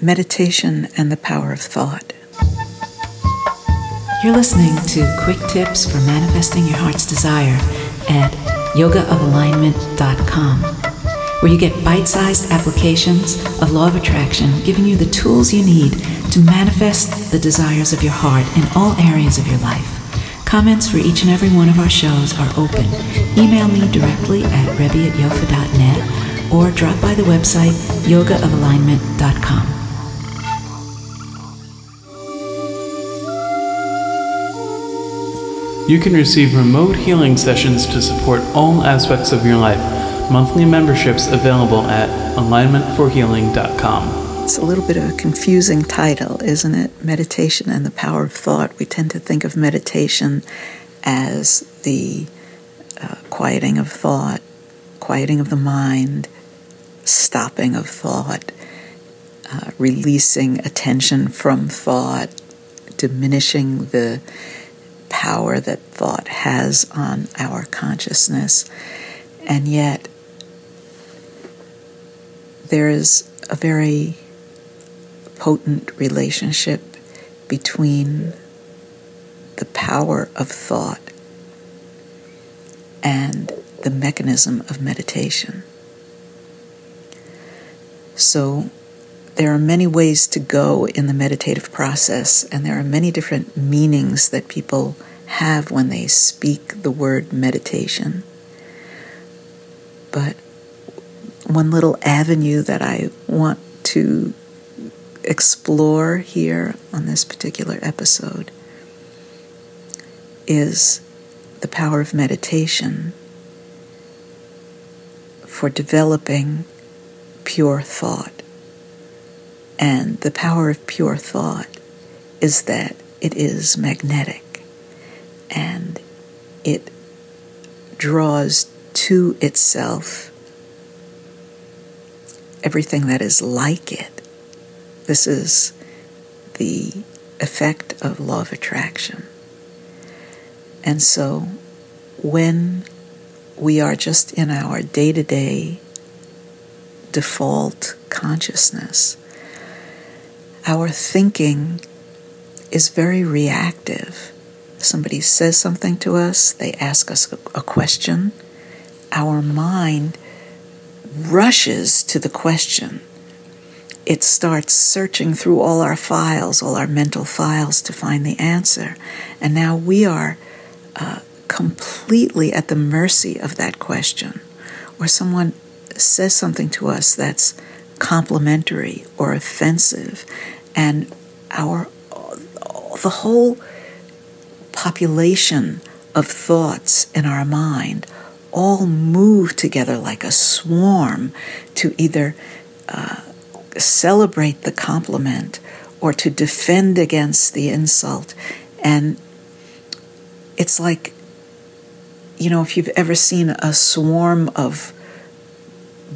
Meditation and the Power of Thought. You're listening to Quick Tips for Manifesting Your Heart's Desire at yogaofalignment.com, where you get bite sized applications of Law of Attraction, giving you the tools you need to manifest the desires of your heart in all areas of your life. Comments for each and every one of our shows are open. Email me directly at rebbe at yofa.net or drop by the website yogaofalignment.com. You can receive remote healing sessions to support all aspects of your life. Monthly memberships available at alignmentforhealing.com. It's a little bit of a confusing title, isn't it? Meditation and the Power of Thought. We tend to think of meditation as the uh, quieting of thought, quieting of the mind, stopping of thought, uh, releasing attention from thought, diminishing the power that thought has on our consciousness. And yet, there is a very potent relationship between the power of thought and the mechanism of meditation. So, there are many ways to go in the meditative process, and there are many different meanings that people have when they speak the word meditation. But one little avenue that I want to explore here on this particular episode is the power of meditation for developing pure thought. And the power of pure thought is that it is magnetic and it draws to itself everything that is like it this is the effect of law of attraction. And so when we are just in our day to day default consciousness, our thinking is very reactive. Somebody says something to us, they ask us a question, our mind rushes to the question it starts searching through all our files, all our mental files to find the answer. And now we are uh, completely at the mercy of that question. Or someone says something to us that's complimentary or offensive, and our the whole population of thoughts in our mind all move together like a swarm to either uh, celebrate the compliment or to defend against the insult. And it's like, you know, if you've ever seen a swarm of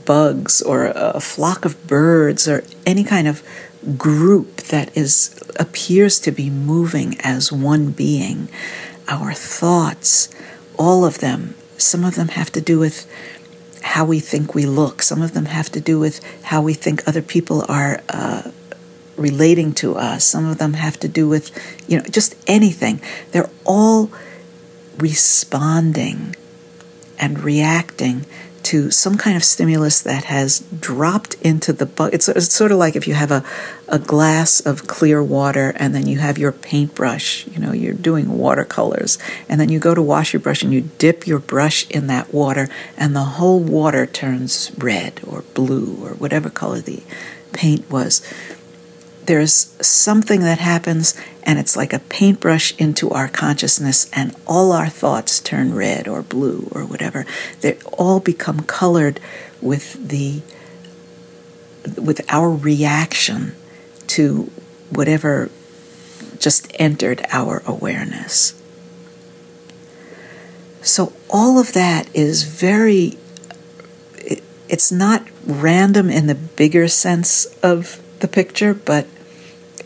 bugs or a flock of birds or any kind of group that is appears to be moving as one being our thoughts all of them some of them have to do with how we think we look. Some of them have to do with how we think other people are uh, relating to us. Some of them have to do with, you know, just anything. They're all responding and reacting to some kind of stimulus that has dropped into the bucket. It's, it's, sort of like if you have a, a glass of clear water and then you have your paintbrush, you know, you're doing watercolors, and then you go to wash your brush and you dip your brush in that water, and the whole water turns red or blue or whatever color the paint was there's something that happens and it's like a paintbrush into our consciousness and all our thoughts turn red or blue or whatever. They all become colored with the with our reaction to whatever just entered our awareness. So all of that is very it's not random in the bigger sense of the picture, but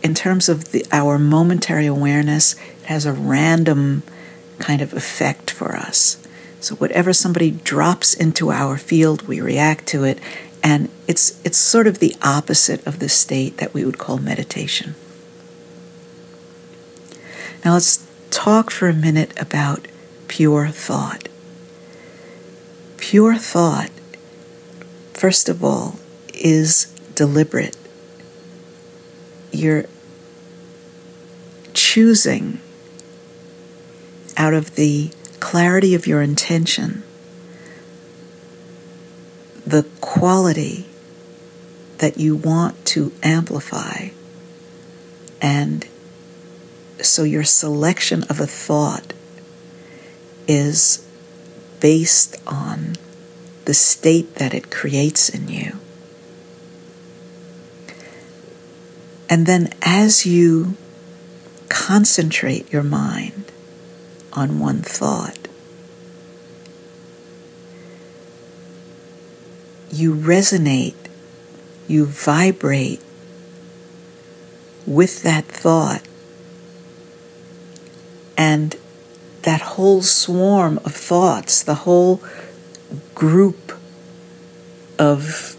in terms of the, our momentary awareness, it has a random kind of effect for us. So, whatever somebody drops into our field, we react to it, And it's, it's sort of the opposite of the state that we would call meditation. Now let's talk for a minute about pure thought. Pure thought, first of all, is deliberate. You're choosing out of the clarity of your intention the quality that you want to amplify. And so your selection of a thought is based on the state that it creates in you. And then as you concentrate your mind on one thought, you resonate, you vibrate with that thought. And that whole swarm of thoughts, the whole group of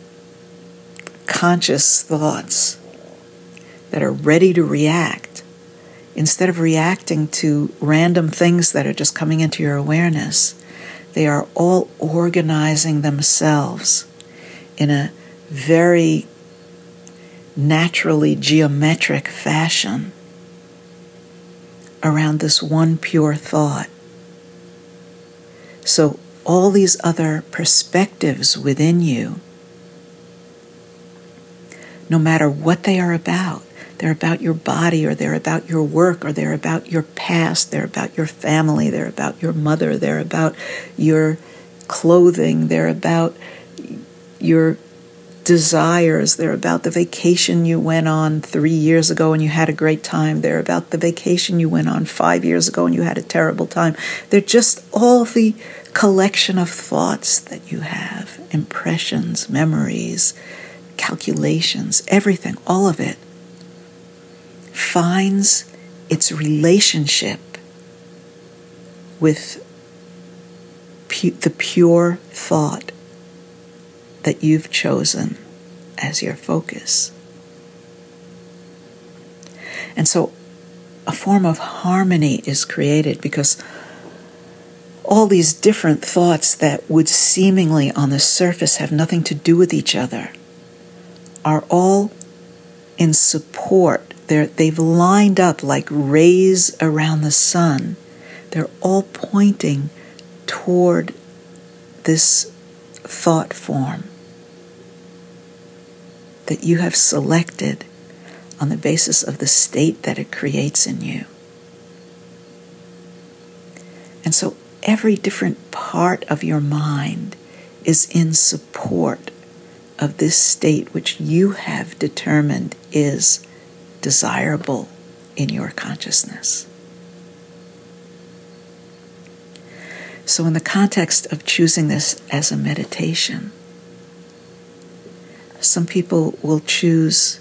conscious thoughts that are ready to react, instead of reacting to random things that are just coming into your awareness, they are all organizing themselves in a very naturally geometric fashion around this one pure thought. So, all these other perspectives within you, no matter what they are about, they're about your body, or they're about your work, or they're about your past, they're about your family, they're about your mother, they're about your clothing, they're about your desires. They're about the vacation you went on three years ago and you had a great time. They're about the vacation you went on five years ago and you had a terrible time. They're just all the collection of thoughts that you have impressions, memories, calculations, everything, all of it finds its relationship with pu- the pure thought that you've chosen as your focus. And so a form of harmony is created because all these different thoughts that would seemingly on the surface have nothing to do with each other are all in support. They're, they've lined up like rays around the sun. They're all pointing toward this thought form that you have selected on the basis of the state that it creates in you. And so every different part of your mind is in support of this state which you have determined is desirable in your consciousness. So, in the context of choosing this as a meditation, some people will choose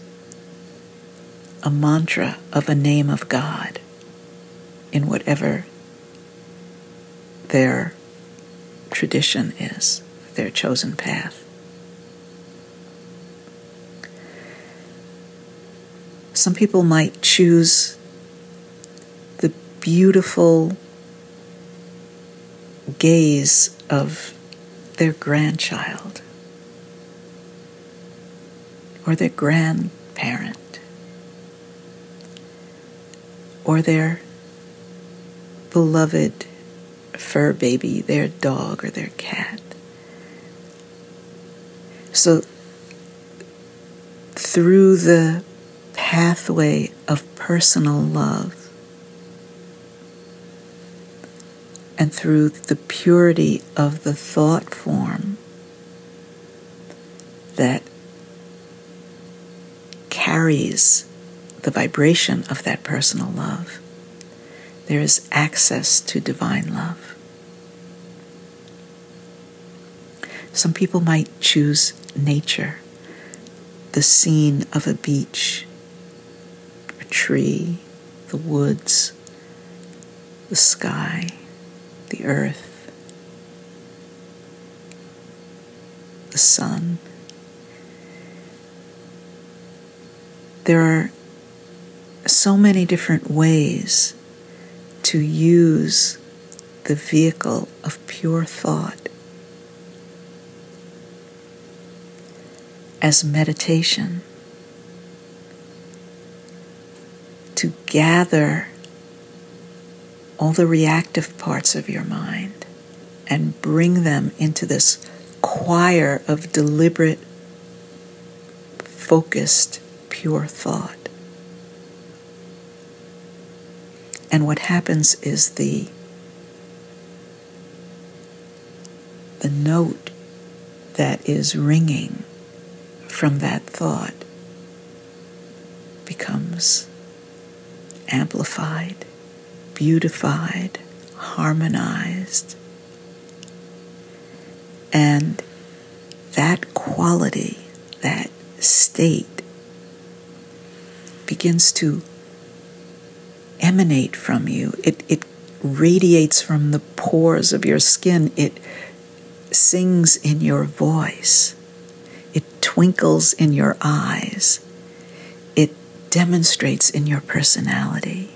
a mantra of a name of God in whatever their tradition is, their chosen path. Some people might choose the beautiful gaze of their grandchild or their grandparent or their beloved fur baby, their dog or their cat. So, through the pathway of personal love and through the purity of the thought form that carries the vibration of that personal love, there is access to divine love. Some people might choose nature, the scene of a beach, tree, the woods, the sky, the earth, the sun. There are so many different ways to use the vehicle of pure thought as meditation. To gather all the reactive parts of your mind and bring them into this choir of deliberate, focused, pure thought. And what happens is the the note that is ringing from that thought becomes amplified, beautified, harmonized. And that quality, that state, begins to emanate from you. It, it radiates from the pores of your skin. It sings in your voice. It twinkles in your eyes. Demonstrates in your personality.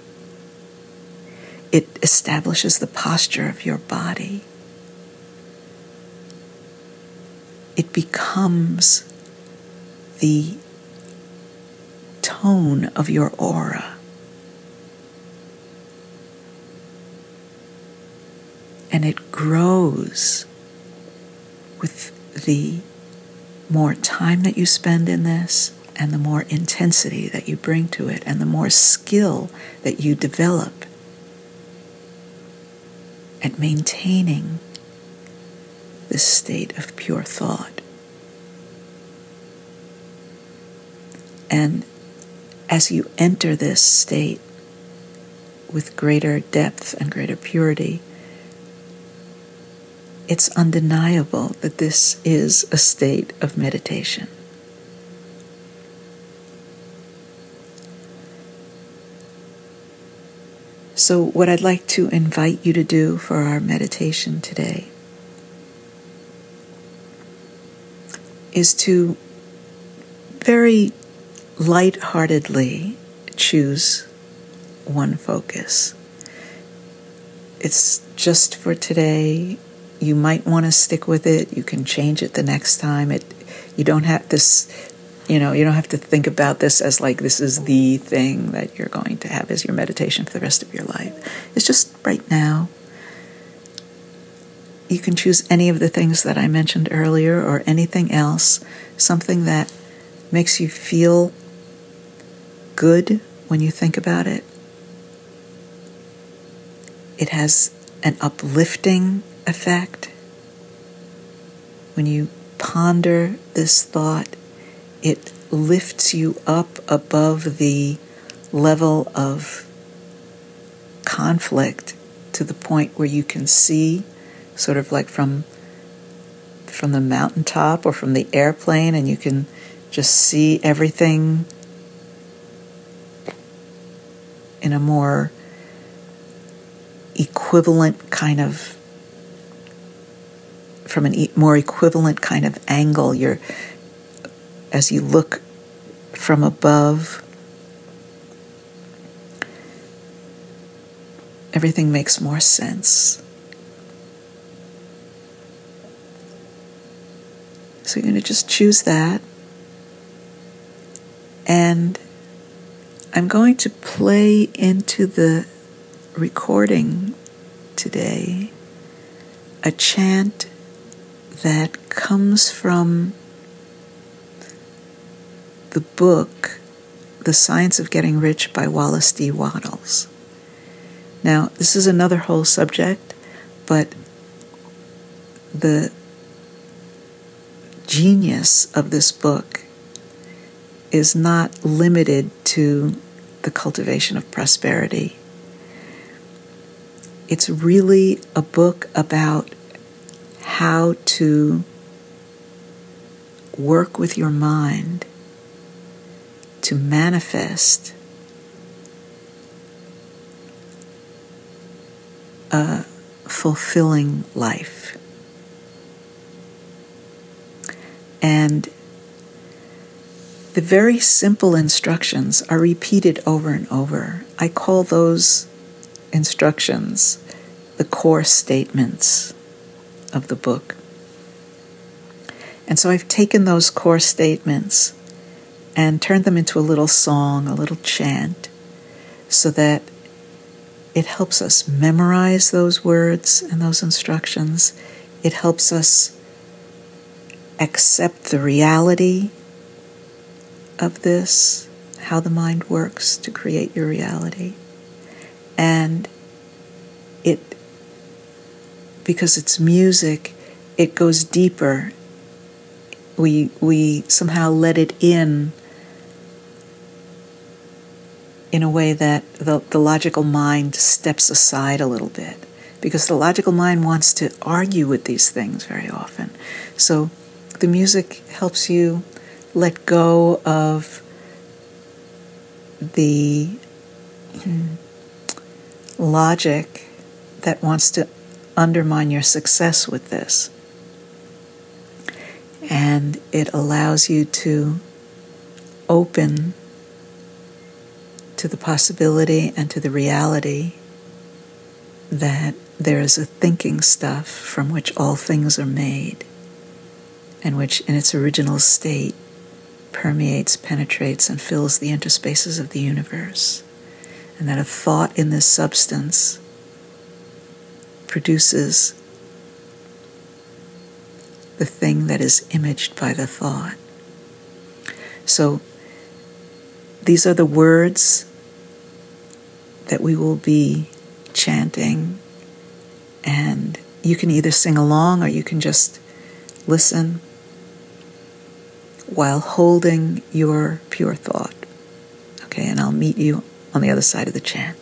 It establishes the posture of your body. It becomes the tone of your aura. And it grows with the more time that you spend in this and the more intensity that you bring to it and the more skill that you develop at maintaining this state of pure thought. And as you enter this state with greater depth and greater purity, it's undeniable that this is a state of meditation. So, what I'd like to invite you to do for our meditation today is to very lightheartedly choose one focus. It's just for today. You might want to stick with it. You can change it the next time. It you don't have this you know, you don't have to think about this as like this is the thing that you're going to have as your meditation for the rest of your life. It's just right now. You can choose any of the things that I mentioned earlier or anything else, something that makes you feel good when you think about it. It has an uplifting effect. When you ponder this thought, it lifts you up above the level of conflict to the point where you can see sort of like from from the mountaintop or from the airplane and you can just see everything in a more equivalent kind of from a more equivalent kind of angle. You're as you look from above, everything makes more sense. So you're going to just choose that. And I'm going to play into the recording today a chant that comes from the book, The Science of Getting Rich by Wallace D. Wattles. Now, this is another whole subject, but the genius of this book is not limited to the cultivation of prosperity. It's really a book about how to work with your mind to manifest a fulfilling life. And the very simple instructions are repeated over and over. I call those instructions the core statements of the book. And so I've taken those core statements and turn them into a little song, a little chant, so that it helps us memorize those words and those instructions. It helps us accept the reality of this, how the mind works to create your reality. And it, because it's music, it goes deeper. We, we somehow let it in in a way that the, the logical mind steps aside a little bit because the logical mind wants to argue with these things very often. So the music helps you let go of the hmm, logic that wants to undermine your success with this. And it allows you to open to the possibility and to the reality that there is a thinking stuff from which all things are made, and which in its original state permeates, penetrates, and fills the interspaces of the universe, and that a thought in this substance produces the thing that is imaged by the thought. So, these are the words that we will be chanting, and you can either sing along or you can just listen while holding your pure thought. Okay, and I'll meet you on the other side of the chant.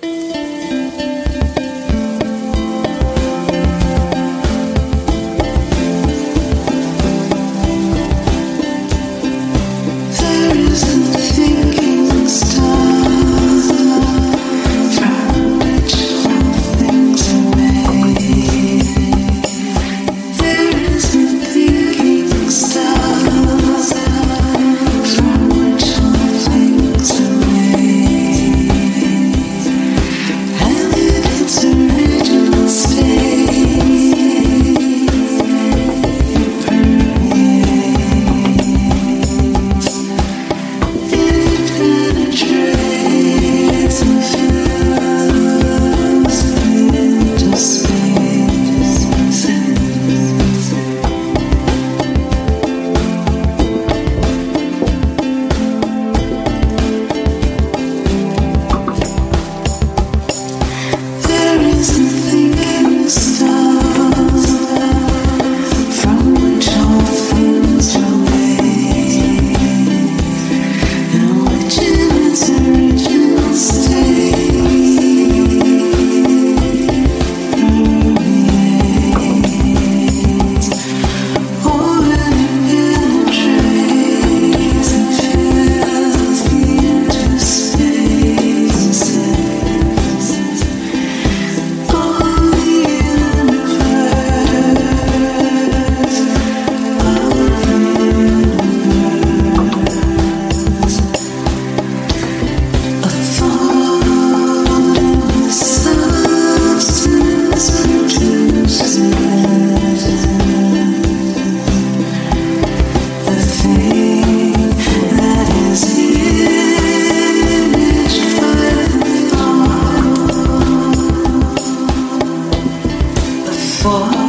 佛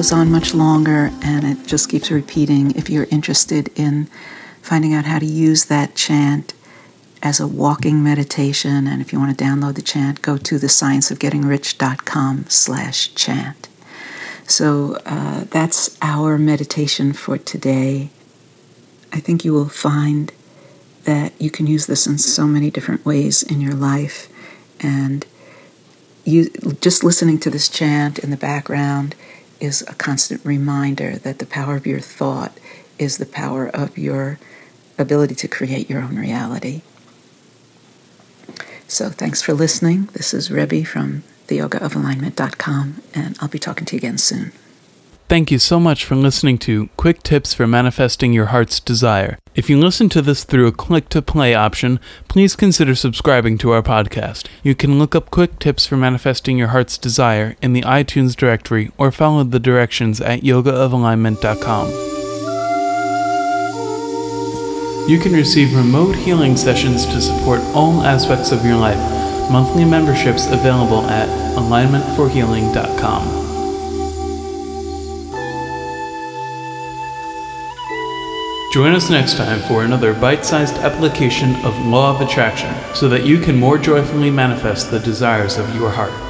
goes on much longer and it just keeps repeating. If you're interested in finding out how to use that chant as a walking meditation, and if you want to download the chant, go to thescienceofgettingrich.com slash chant. So uh, that's our meditation for today. I think you will find that you can use this in so many different ways in your life. And you, just listening to this chant in the background is a constant reminder that the power of your thought is the power of your ability to create your own reality. So thanks for listening. This is Rebbe from theyogaofalignment.com, and I'll be talking to you again soon. Thank you so much for listening to Quick Tips for Manifesting Your Heart's Desire. If you listen to this through a click to play option, please consider subscribing to our podcast. You can look up Quick Tips for Manifesting Your Heart's Desire in the iTunes directory or follow the directions at yogaofalignment.com. You can receive remote healing sessions to support all aspects of your life. Monthly memberships available at alignmentforhealing.com. Join us next time for another bite sized application of Law of Attraction so that you can more joyfully manifest the desires of your heart.